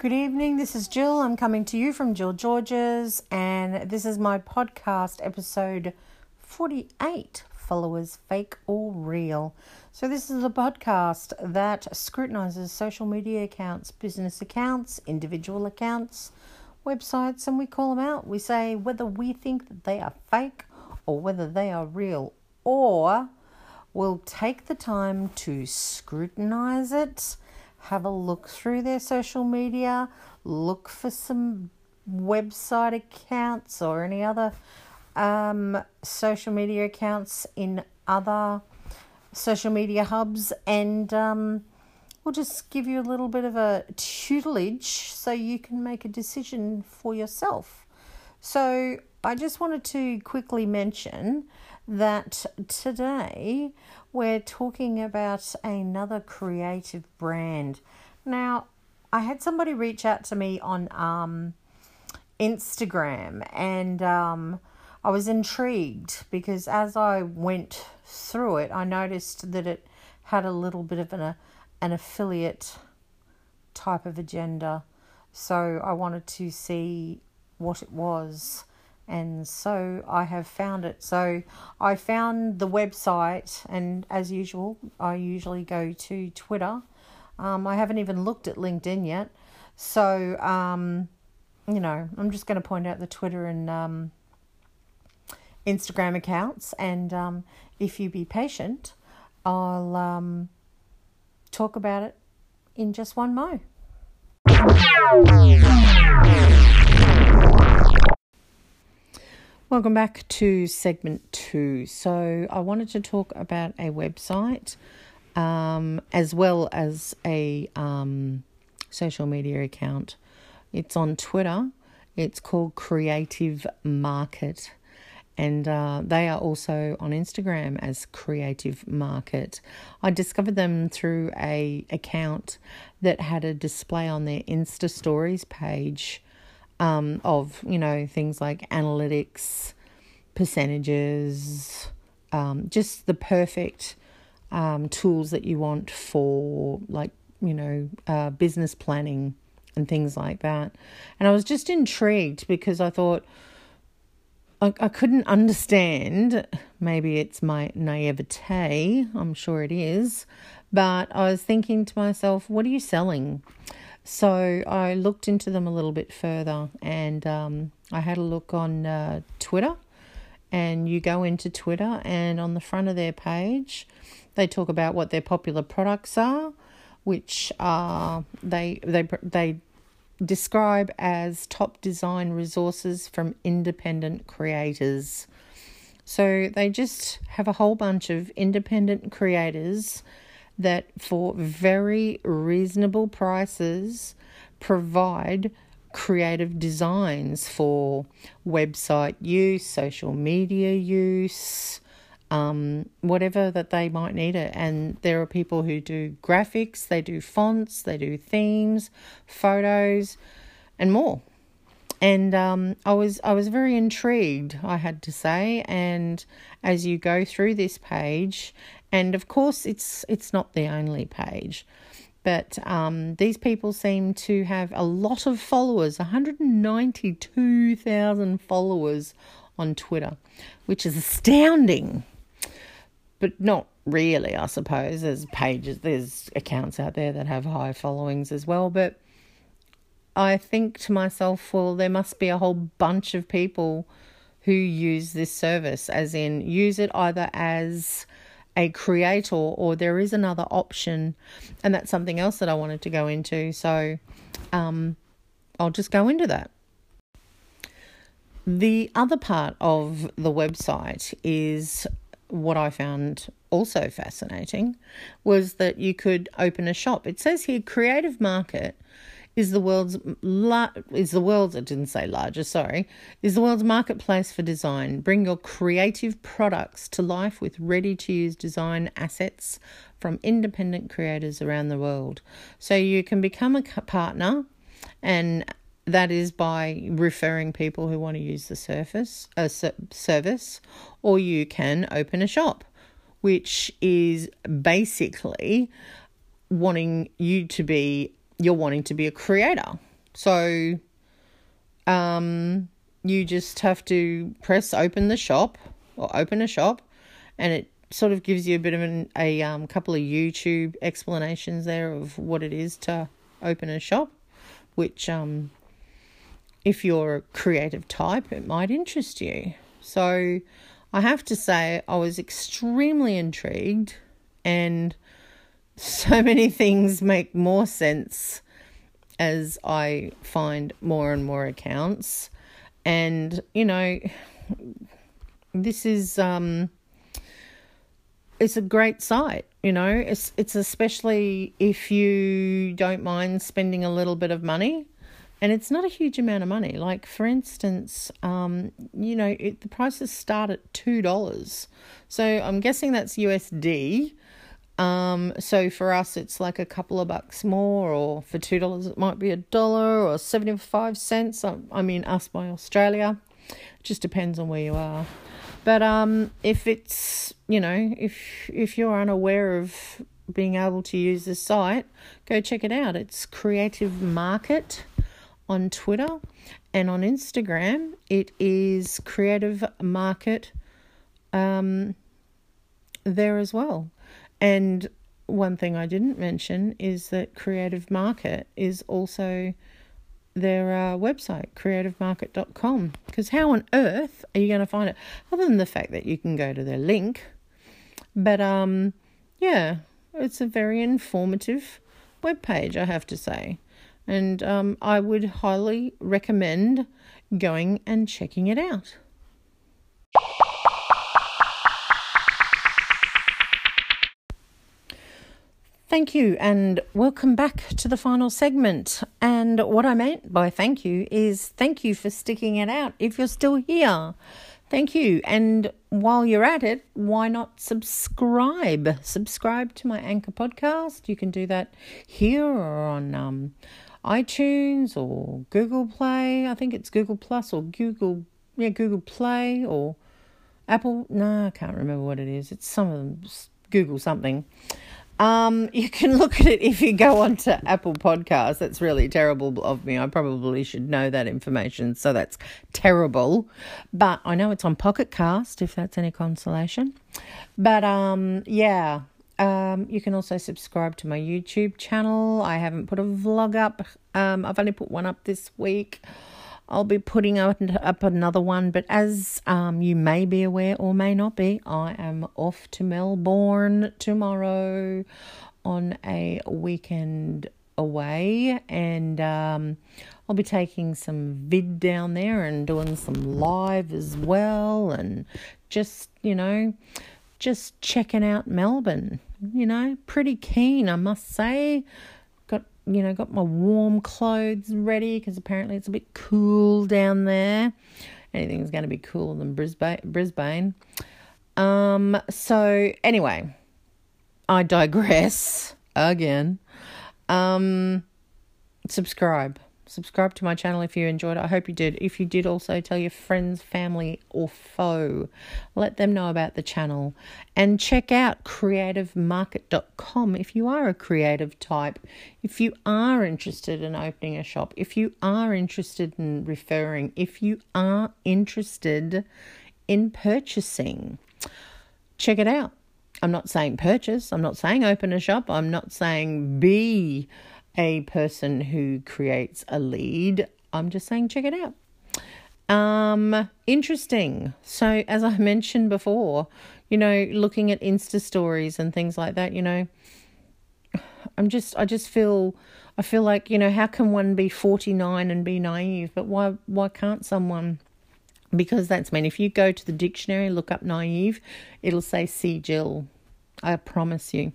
Good evening. This is Jill. I'm coming to you from Jill Georges, and this is my podcast episode 48 Followers Fake or Real. So, this is a podcast that scrutinizes social media accounts, business accounts, individual accounts, websites, and we call them out. We say whether we think that they are fake or whether they are real, or we'll take the time to scrutinize it have a look through their social media, look for some website accounts or any other um, social media accounts in other social media hubs, and um, we'll just give you a little bit of a tutelage so you can make a decision for yourself. So, I just wanted to quickly mention that today we're talking about another creative brand. Now, I had somebody reach out to me on um, Instagram and um, I was intrigued because as I went through it, I noticed that it had a little bit of an, an affiliate type of agenda. So I wanted to see what it was and so I have found it. So I found the website, and as usual, I usually go to Twitter. Um, I haven't even looked at LinkedIn yet. So, um, you know, I'm just going to point out the Twitter and um, Instagram accounts. And um, if you be patient, I'll um, talk about it in just one mo. Welcome back to segment two. So, I wanted to talk about a website um, as well as a um, social media account. It's on Twitter, it's called Creative Market, and uh, they are also on Instagram as Creative Market. I discovered them through a account that had a display on their Insta Stories page um, of you know things like analytics, percentages, um, just the perfect um, tools that you want for like you know uh, business planning and things like that. And I was just intrigued because I thought. I, I couldn't understand, maybe it's my naivete, I'm sure it is, but I was thinking to myself, what are you selling? So I looked into them a little bit further and um, I had a look on uh, Twitter. And you go into Twitter, and on the front of their page, they talk about what their popular products are, which are they they they describe as top design resources from independent creators. So they just have a whole bunch of independent creators that for very reasonable prices provide creative designs for website use, social media use, um, whatever that they might need it. And there are people who do graphics, they do fonts, they do themes, photos, and more. And um, I was I was very intrigued, I had to say. And as you go through this page and of course, it's it's not the only page, but um, these people seem to have a lot of followers 192,000 followers on Twitter, which is astounding, but not really, I suppose. There's pages, there's accounts out there that have high followings as well, but I think to myself, well, there must be a whole bunch of people who use this service, as in use it either as a creator or there is another option. And that's something else that I wanted to go into. So um, I'll just go into that. The other part of the website is what I found also fascinating was that you could open a shop. It says here creative market is the world's la- is the world's I didn't say largest, sorry, is the world's marketplace for design. Bring your creative products to life with ready to use design assets from independent creators around the world. So you can become a partner and that is by referring people who want to use the surface uh, a service or you can open a shop which is basically wanting you to be you're wanting to be a creator So, um, you just have to press open the shop or open a shop, and it sort of gives you a bit of an, a um, couple of YouTube explanations there of what it is to open a shop, which um, if you're a creative type, it might interest you. So I have to say, I was extremely intrigued, and so many things make more sense as I find more and more accounts. And, you know, this is um it's a great site, you know. It's it's especially if you don't mind spending a little bit of money, and it's not a huge amount of money. Like for instance, um, you know, it, the prices start at two dollars, so I'm guessing that's USD. Um, so for us, it's like a couple of bucks more, or for two dollars, it might be a dollar or seventy five cents. I, I mean, us by Australia, it just depends on where you are. But um, if it's you know if if you're unaware of being able to use the site, go check it out. It's Creative Market on Twitter and on Instagram. It is Creative Market um, there as well. And one thing I didn't mention is that Creative Market is also their uh, website, creativemarket.com. Because how on earth are you going to find it? Other than the fact that you can go to their link. But um, yeah, it's a very informative web page, I have to say. And um, I would highly recommend going and checking it out. Thank you, and welcome back to the final segment. And what I meant by thank you is thank you for sticking it out if you're still here. Thank you. And while you're at it, why not subscribe? Subscribe to my Anchor podcast. You can do that here or on um, iTunes or Google Play. I think it's Google Plus or Google, yeah, Google Play or Apple. No, I can't remember what it is. It's some of them. Google something. Um, you can look at it if you go onto Apple Podcasts. That's really terrible of me. I probably should know that information, so that's terrible. But I know it's on Pocket Cast, if that's any consolation. But um, yeah, um, you can also subscribe to my YouTube channel. I haven't put a vlog up. Um, I've only put one up this week. I'll be putting up, up another one, but as um, you may be aware or may not be, I am off to Melbourne tomorrow on a weekend away, and um, I'll be taking some vid down there and doing some live as well, and just you know, just checking out Melbourne. You know, pretty keen, I must say you know, got my warm clothes ready because apparently it's a bit cool down there. Anything's going to be cooler than Brisbane. Um. So anyway, I digress again. Um. Subscribe subscribe to my channel if you enjoyed it. I hope you did. If you did, also tell your friends, family, or foe. Let them know about the channel. And check out creativemarket.com if you are a creative type. If you are interested in opening a shop, if you are interested in referring, if you are interested in purchasing, check it out. I'm not saying purchase, I'm not saying open a shop, I'm not saying be a person who creates a lead. I'm just saying, check it out. Um, interesting. So, as I mentioned before, you know, looking at Insta stories and things like that, you know, I'm just, I just feel, I feel like, you know, how can one be 49 and be naive? But why, why can't someone? Because that's mean. If you go to the dictionary, look up naive, it'll say see Jill I promise you.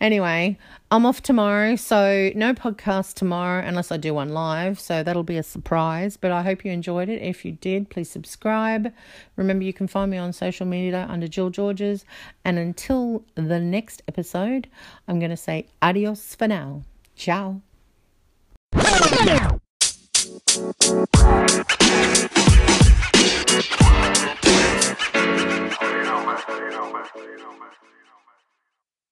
Anyway, I'm off tomorrow, so no podcast tomorrow unless I do one live. So that'll be a surprise. But I hope you enjoyed it. If you did, please subscribe. Remember, you can find me on social media under Jill Georges. And until the next episode, I'm going to say adios for now. Ciao. you know, man. You know, man.